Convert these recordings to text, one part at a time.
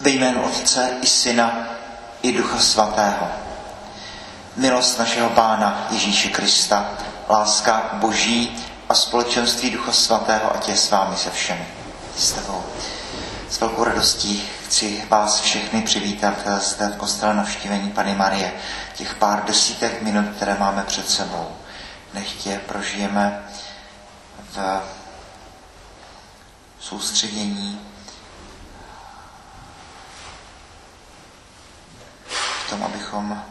Ve jménu Otce i Syna i Ducha Svatého. Milost našeho Pána Ježíše Krista, láska Boží a společenství Ducha Svatého, ať je s vámi se všemi. S tebou. S velkou radostí chci vás všechny přivítat zde v kostele navštívení Pany Marie. Těch pár desítek minut, které máme před sebou. Nechtě prožijeme v soustředění v tom, abychom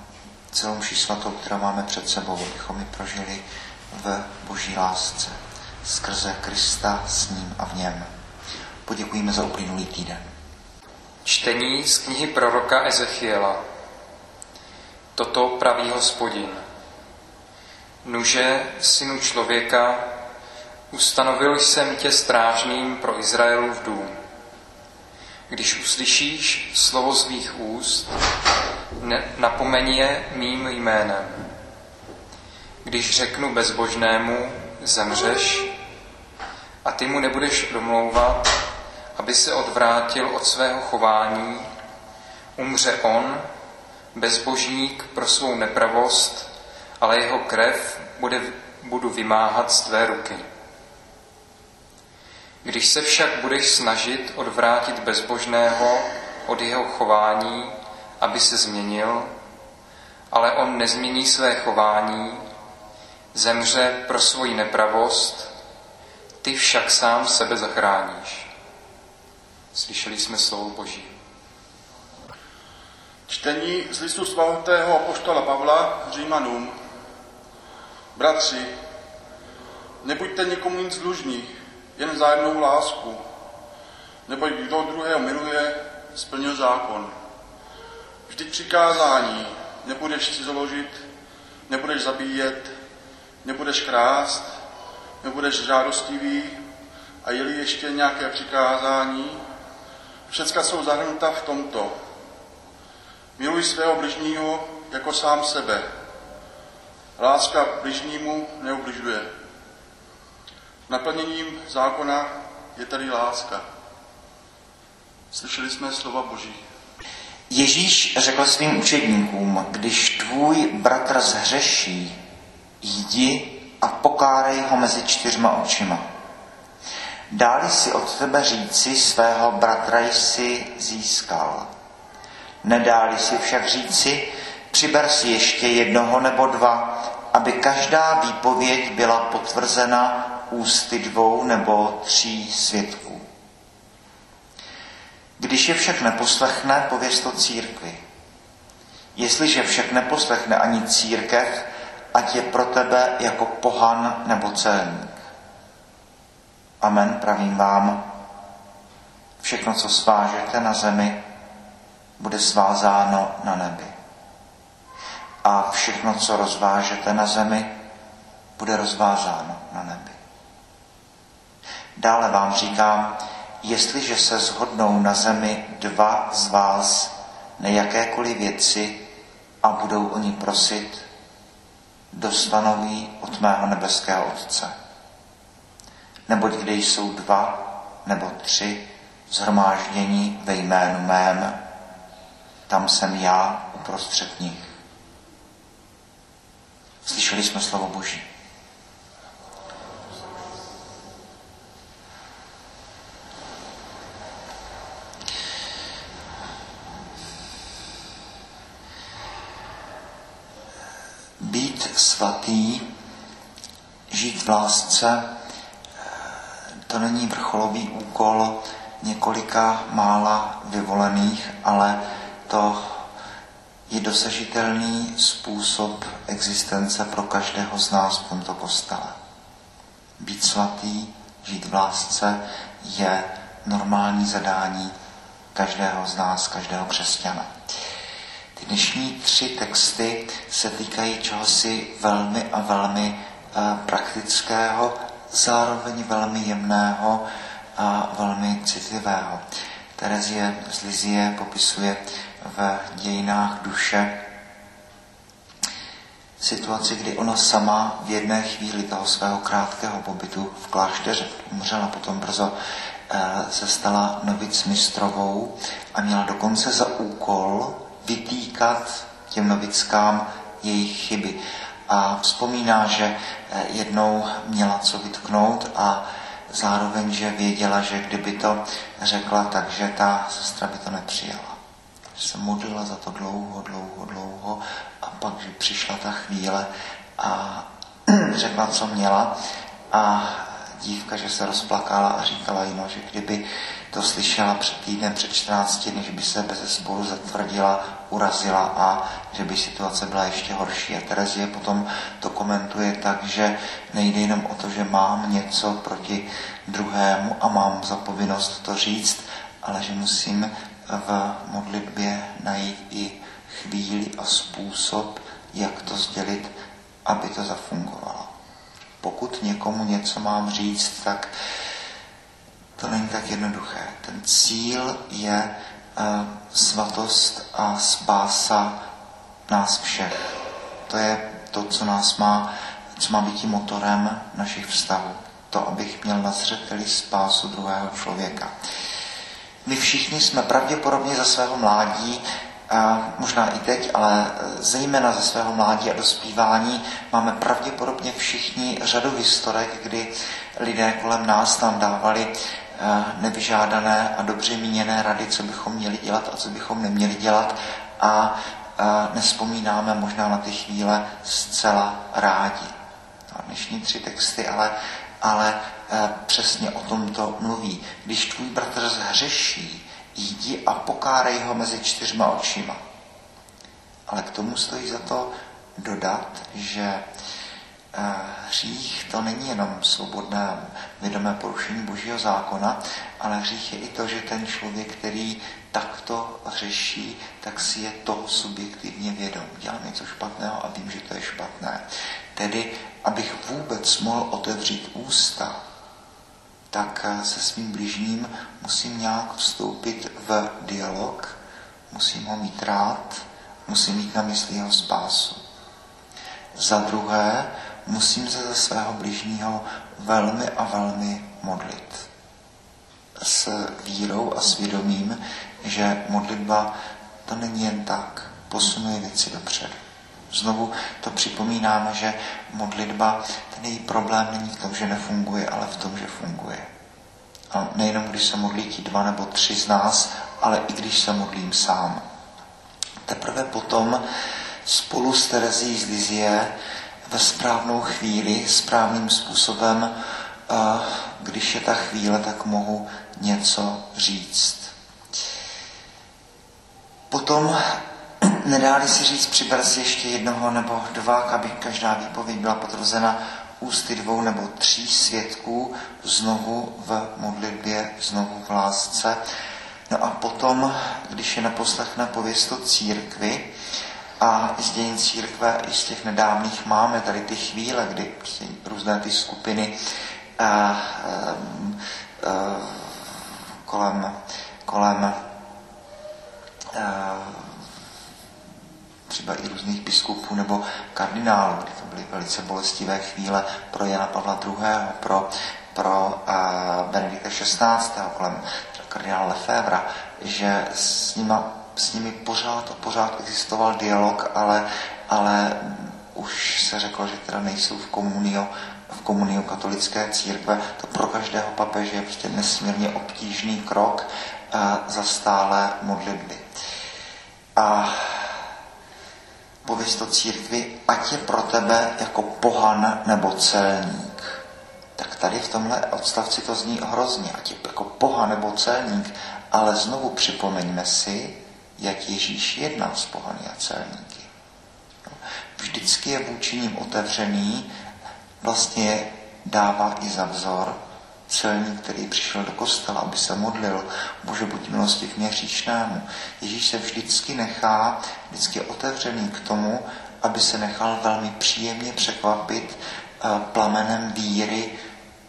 celou mši svatou, kterou máme před sebou, abychom ji prožili v boží lásce, skrze Krista s ním a v něm. Poděkujeme za uplynulý týden. Čtení z knihy proroka Ezechiela. Toto praví hospodin. Nuže, synu člověka, ustanovil jsem tě strážným pro Izraelův dům. Když uslyšíš slovo z mých úst, napomeň je mým jménem. Když řeknu bezbožnému, zemřeš, a ty mu nebudeš domlouvat, aby se odvrátil od svého chování, umře on, bezbožník pro svou nepravost, ale jeho krev bude, budu vymáhat z tvé ruky. Když se však budeš snažit odvrátit bezbožného od jeho chování, aby se změnil, ale on nezmění své chování, zemře pro svoji nepravost, ty však sám sebe zachráníš. Slyšeli jsme slovo Boží. Čtení z listu svatého apoštola Pavla Římanům. Bratři, nebuďte nikomu nic dlužní, jen vzájemnou lásku, neboť kdo druhého miluje, splnil zákon. Vždyť přikázání nebudeš si založit, nebudeš zabíjet, nebudeš krást, nebudeš žádostivý a jeli ještě nějaké přikázání, všecka jsou zahrnuta v tomto. Miluj svého bližního jako sám sebe. Láska bližnímu neubližuje. Naplněním zákona je tady láska. Slyšeli jsme slova Boží. Ježíš řekl svým učedníkům, když tvůj bratr zhřeší, jdi a pokárej ho mezi čtyřma očima. Dáli si od tebe říci, svého bratra jsi získal. Nedáli si však říci, přiber si ještě jednoho nebo dva, aby každá výpověď byla potvrzena ústy dvou nebo tří svědků. Když je však neposlechne, pověz to církvi. Jestliže však neposlechne ani církev, ať je pro tebe jako pohan nebo celník. Amen, pravím vám. Všechno, co svážete na zemi, bude svázáno na nebi. A všechno, co rozvážete na zemi, bude rozvázáno na nebi. Dále vám říkám, jestliže se shodnou na zemi dva z vás na jakékoliv věci a budou o ní prosit, dostanou ji od mého nebeského Otce. Neboť kde jsou dva nebo tři zhromáždění ve jménu mém, tam jsem já uprostřed nich. Slyšeli jsme slovo Boží. Svatý, žít v lásce, to není vrcholový úkol několika mála vyvolených, ale to je dosažitelný způsob existence pro každého z nás v tomto kostele. Být svatý, žít v lásce je normální zadání každého z nás, každého křesťana. Ty dnešní tři texty se týkají čehosi velmi a velmi eh, praktického, zároveň velmi jemného a velmi citlivého. Terezie z Lizie popisuje v dějinách duše situaci, kdy ona sama v jedné chvíli toho svého krátkého pobytu v klášteře umřela potom brzo, se stala novic mistrovou a měla dokonce za úkol vytýkat těm novickám jejich chyby. A vzpomíná, že jednou měla co vytknout a zároveň, že věděla, že kdyby to řekla, takže ta sestra by to nepřijala. Že se modlila za to dlouho, dlouho, dlouho a pak, že přišla ta chvíle a řekla, co měla a dívka, že se rozplakala a říkala jí, no, že kdyby to slyšela před týdnem, před 14 dny, že by se bez spolu zatvrdila, urazila a že by situace byla ještě horší. A Terezie potom to komentuje tak, že nejde jenom o to, že mám něco proti druhému a mám za povinnost to říct, ale že musím v modlitbě najít i chvíli a způsob, jak to sdělit, aby to zafungovalo. Pokud někomu něco mám říct, tak to není tak jednoduché. Ten cíl je svatost a spása nás všech. To je to, co nás má, co má být tím motorem našich vztahů. To, abych měl na zřeteli spásu druhého člověka. My všichni jsme pravděpodobně za svého mládí možná i teď, ale zejména ze svého mládí a dospívání máme pravděpodobně všichni řadu historek, kdy lidé kolem nás nám dávali eh, nevyžádané a dobře míněné rady, co bychom měli dělat a co bychom neměli dělat a eh, nespomínáme možná na ty chvíle zcela rádi. A dnešní tři texty ale, ale eh, přesně o tom to mluví. Když tvůj bratr zhřeší, jdi a pokárej ho mezi čtyřma očima. Ale k tomu stojí za to dodat, že eh, hřích to není jenom svobodné vědomé porušení božího zákona, ale hřích je i to, že ten člověk, který takto řeší, tak si je to subjektivně vědom. Dělám něco špatného a vím, že to je špatné. Tedy, abych vůbec mohl otevřít ústa tak eh, se svým bližním musím nějak vstoupit v dialog, musím ho mít rád, musím mít na mysli jeho spásu. Za druhé, musím se ze svého bližního velmi a velmi modlit. S vírou a svědomím, že modlitba to není jen tak, posunuje věci dopředu. Znovu to připomínáme, že modlitba, ten její problém není v tom, že nefunguje, ale v tom, že funguje. A nejenom když se modlí ti dva nebo tři z nás, ale i když se modlím sám. Teprve potom spolu s Terezí z Lizie ve správnou chvíli, správným způsobem, když je ta chvíle, tak mohu něco říct. Potom nedáli si říct, přiber si ještě jednoho nebo dva, aby každá výpověď byla potvrzena ústy dvou nebo tří svědků znovu v modlitbě, znovu v lásce. No a potom, když je naposlechne pověst o církvi a z dějin církve i z těch nedávných máme tady ty chvíle, kdy prostě různé ty skupiny a, a, a, kolem, kolem a, třeba i různých biskupů nebo kardinálů, kdy to byly velice bolestivé chvíle pro Jana Pavla II., pro, pro uh, Benedikta XVI., kolem kardinála Lefebvra, že s, nima, s nimi pořád a pořád existoval dialog, ale, ale už se řeklo, že teda nejsou v komunio, v komuniu katolické církve. To pro každého papeže je prostě nesmírně obtížný krok uh, za stále modlitby. A pověst o církvi, ať je pro tebe jako pohan nebo celník. Tak tady v tomhle odstavci to zní hrozně, ať je jako pohan nebo celník, ale znovu připomeňme si, jak Ježíš jednal s pohany a celníky. Vždycky je vůči ním otevřený, vlastně dává i za vzor, celník, který přišel do kostela, aby se modlil, může buď milostiv mě hříšnému. Ježíš se vždycky nechá, vždycky je otevřený k tomu, aby se nechal velmi příjemně překvapit uh, plamenem víry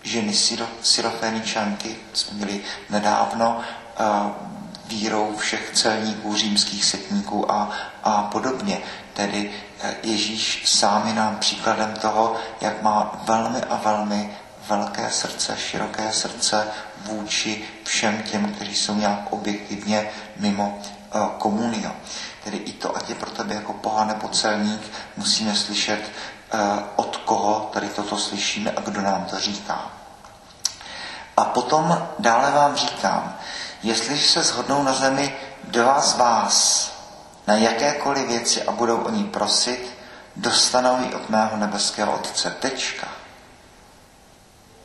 ženy syroféničanky, jsme měli nedávno, uh, vírou všech celníků, římských setníků a, a podobně. Tedy uh, Ježíš sám je nám příkladem toho, jak má velmi a velmi velké srdce, široké srdce vůči všem těm, kteří jsou nějak objektivně mimo uh, komunio. Tedy i to, ať je pro tebe jako pohan nebo celník, musíme slyšet, uh, od koho tady toto slyšíme a kdo nám to říká. A potom dále vám říkám, jestliže se shodnou na zemi dva z vás na jakékoliv věci a budou o ní prosit, dostanou ji od mého nebeského Otce. Tečka.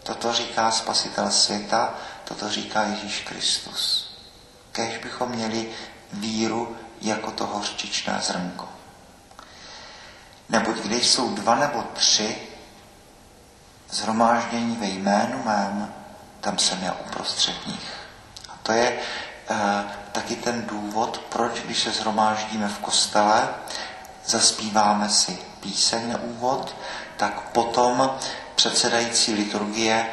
Toto říká Spasitel světa, toto říká Ježíš Kristus. Kež bychom měli víru jako to hořčičné zrnko. Neboť když jsou dva nebo tři zhromáždění ve jménu mém, tam jsem já uprostřed nich. To je e, taky ten důvod, proč, když se zhromáždíme v kostele, zaspíváme si píseň na úvod, tak potom předsedající liturgie e,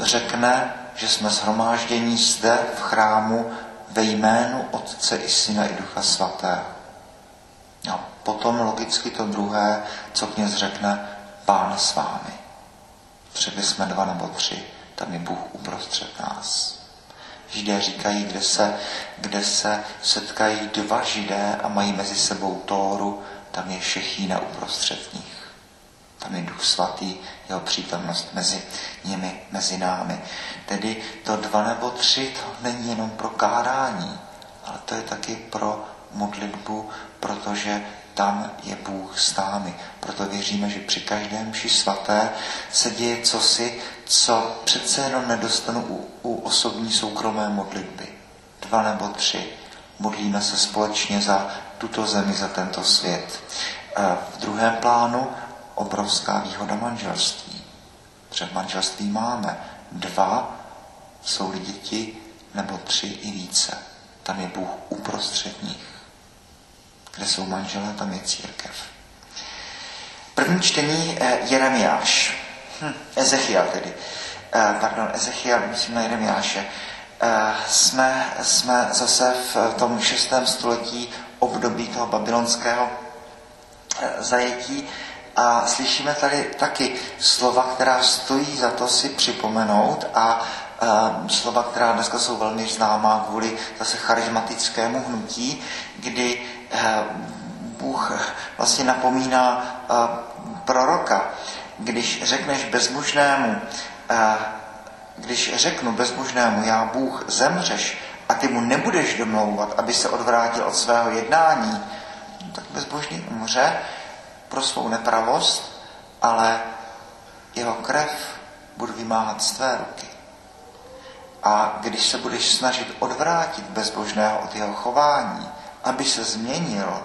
řekne, že jsme zhromáždění zde v chrámu ve jménu Otce i Syna i Ducha Svatého. A potom logicky to druhé, co kněz řekne, Pán s vámi. Před jsme dva nebo tři tam je Bůh uprostřed nás. Židé říkají, kde se, kde se setkají dva židé a mají mezi sebou Tóru, tam je Šechína uprostřed nich. Tam je Duch Svatý, jeho přítomnost mezi nimi, mezi námi. Tedy to dva nebo tři, to není jenom pro kárání, ale to je taky pro modlitbu, protože tam je Bůh s námi. Proto věříme, že při každém mši svaté se děje cosi, co přece jenom nedostanu u, u osobní soukromé modlitby. Dva nebo tři. Modlíme se společně za tuto zemi, za tento svět. V druhém plánu obrovská výhoda manželství. Před manželství máme dva, jsou děti, nebo tři i více. Tam je Bůh uprostřed nich. Kde jsou manželé, tam je církev. První čtení eh, Jeremiáš. Hm, Ezechiel tedy. Eh, pardon, Ezechiel, myslím na Jeremiáše. Eh, jsme, jsme zase v tom šestém století období toho babylonského zajetí a slyšíme tady taky slova, která stojí za to si připomenout a slova, která dneska jsou velmi známá kvůli zase charismatickému hnutí, kdy Bůh vlastně napomíná proroka. Když řekneš bezmužnému, když řeknu bezmužnému, já Bůh zemřeš a ty mu nebudeš domlouvat, aby se odvrátil od svého jednání, tak bezbožný umře pro svou nepravost, ale jeho krev budu vymáhat z tvé ruky. A když se budeš snažit odvrátit bezbožného od jeho chování, aby se změnil,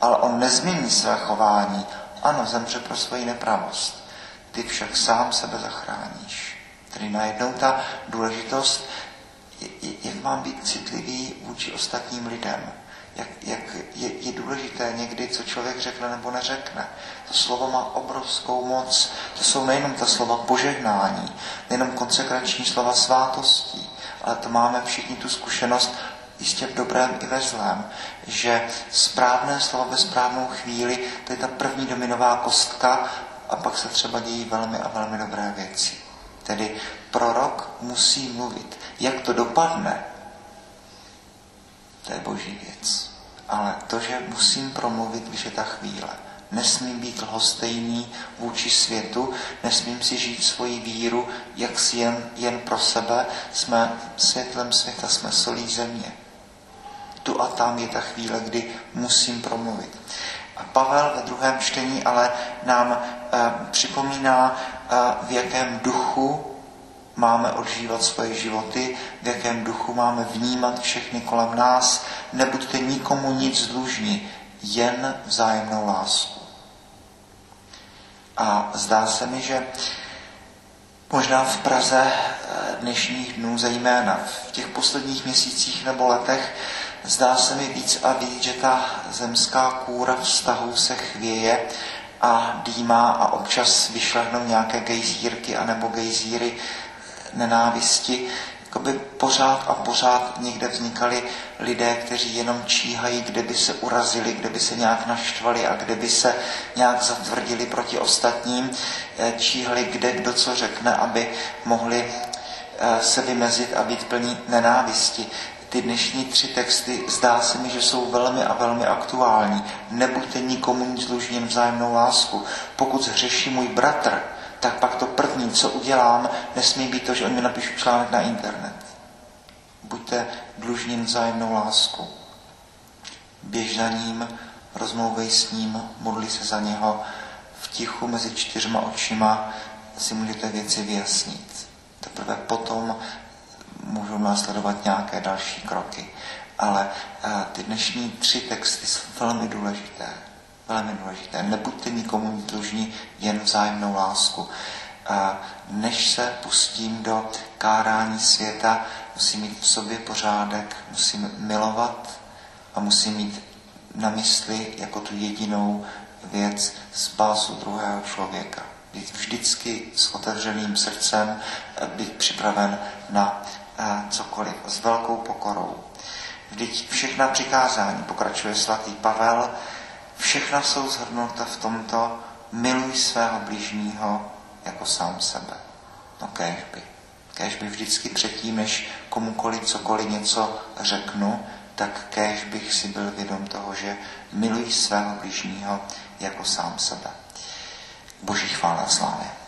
ale on nezmění své chování, ano, zemře pro svoji nepravost. Ty však sám sebe zachráníš. Tedy najednou ta důležitost, jak mám být citlivý vůči ostatním lidem. Jak, jak je, je důležité někdy, co člověk řekne nebo neřekne. To slovo má obrovskou moc. To jsou nejenom ta slova požehnání, nejenom konsekrační slova svátostí, ale to máme všichni tu zkušenost jistě v dobrém i ve zlém, že správné slovo ve správnou chvíli, to je ta první dominová kostka a pak se třeba dějí velmi a velmi dobré věci. Tedy prorok musí mluvit. Jak to dopadne, to je boží věc. Ale to, že musím promluvit, když je ta chvíle. Nesmím být lhostejný vůči světu, nesmím si žít svoji víru jak si jen, jen pro sebe. Jsme světlem světa, jsme solí země. Tu a tam je ta chvíle, kdy musím promluvit. Pavel ve druhém čtení ale nám e, připomíná, e, v jakém duchu máme odžívat svoje životy, v jakém duchu máme vnímat všechny kolem nás. Nebuďte nikomu nic dlužní, jen vzájemnou lásku. A zdá se mi, že možná v Praze eh, dnešních dnů, zejména v těch posledních měsících nebo letech, zdá se mi víc a víc, že ta zemská kůra vztahu se chvěje a dýmá a občas vyšlehnou nějaké gejzírky anebo gejzíry nenávisti, jakoby pořád a pořád někde vznikali lidé, kteří jenom číhají, kde by se urazili, kde by se nějak naštvali a kde by se nějak zatvrdili proti ostatním, eh, číhali, kde kdo co řekne, aby mohli eh, se vymezit a být plní nenávisti. Ty dnešní tři texty zdá se mi, že jsou velmi a velmi aktuální. Nebuďte nikomu nic dlužní vzájemnou lásku. Pokud zhřeší můj bratr, tak pak to první, co udělám, nesmí být to, že on mi napíšu článek na internet. Buďte dlužní vzájemnou lásku. Běž za ním, rozmlouvej s ním, modli se za něho, v tichu mezi čtyřma očima si můžete věci vyjasnit. Teprve potom můžou následovat nějaké další kroky. Ale uh, ty dnešní tři texty jsou velmi důležité. Velmi důležité. Nebuďte nikomu dlužní jen vzájemnou lásku. Uh, než se pustím do kárání světa, musím mít v sobě pořádek, musím milovat a musím mít na mysli jako tu jedinou věc spásu druhého člověka. Být vždycky s otevřeným srdcem, být připraven na cokoliv, s velkou pokorou. Vždyť všechna přikázání, pokračuje svatý Pavel, všechna jsou zhrnuta v tomto miluj svého blížního jako sám sebe. No kéž by. Kéž by vždycky předtím, než komukoliv cokoliv něco řeknu, tak kéž bych si byl vědom toho, že miluji svého blížního jako sám sebe. Boží chvála slávě.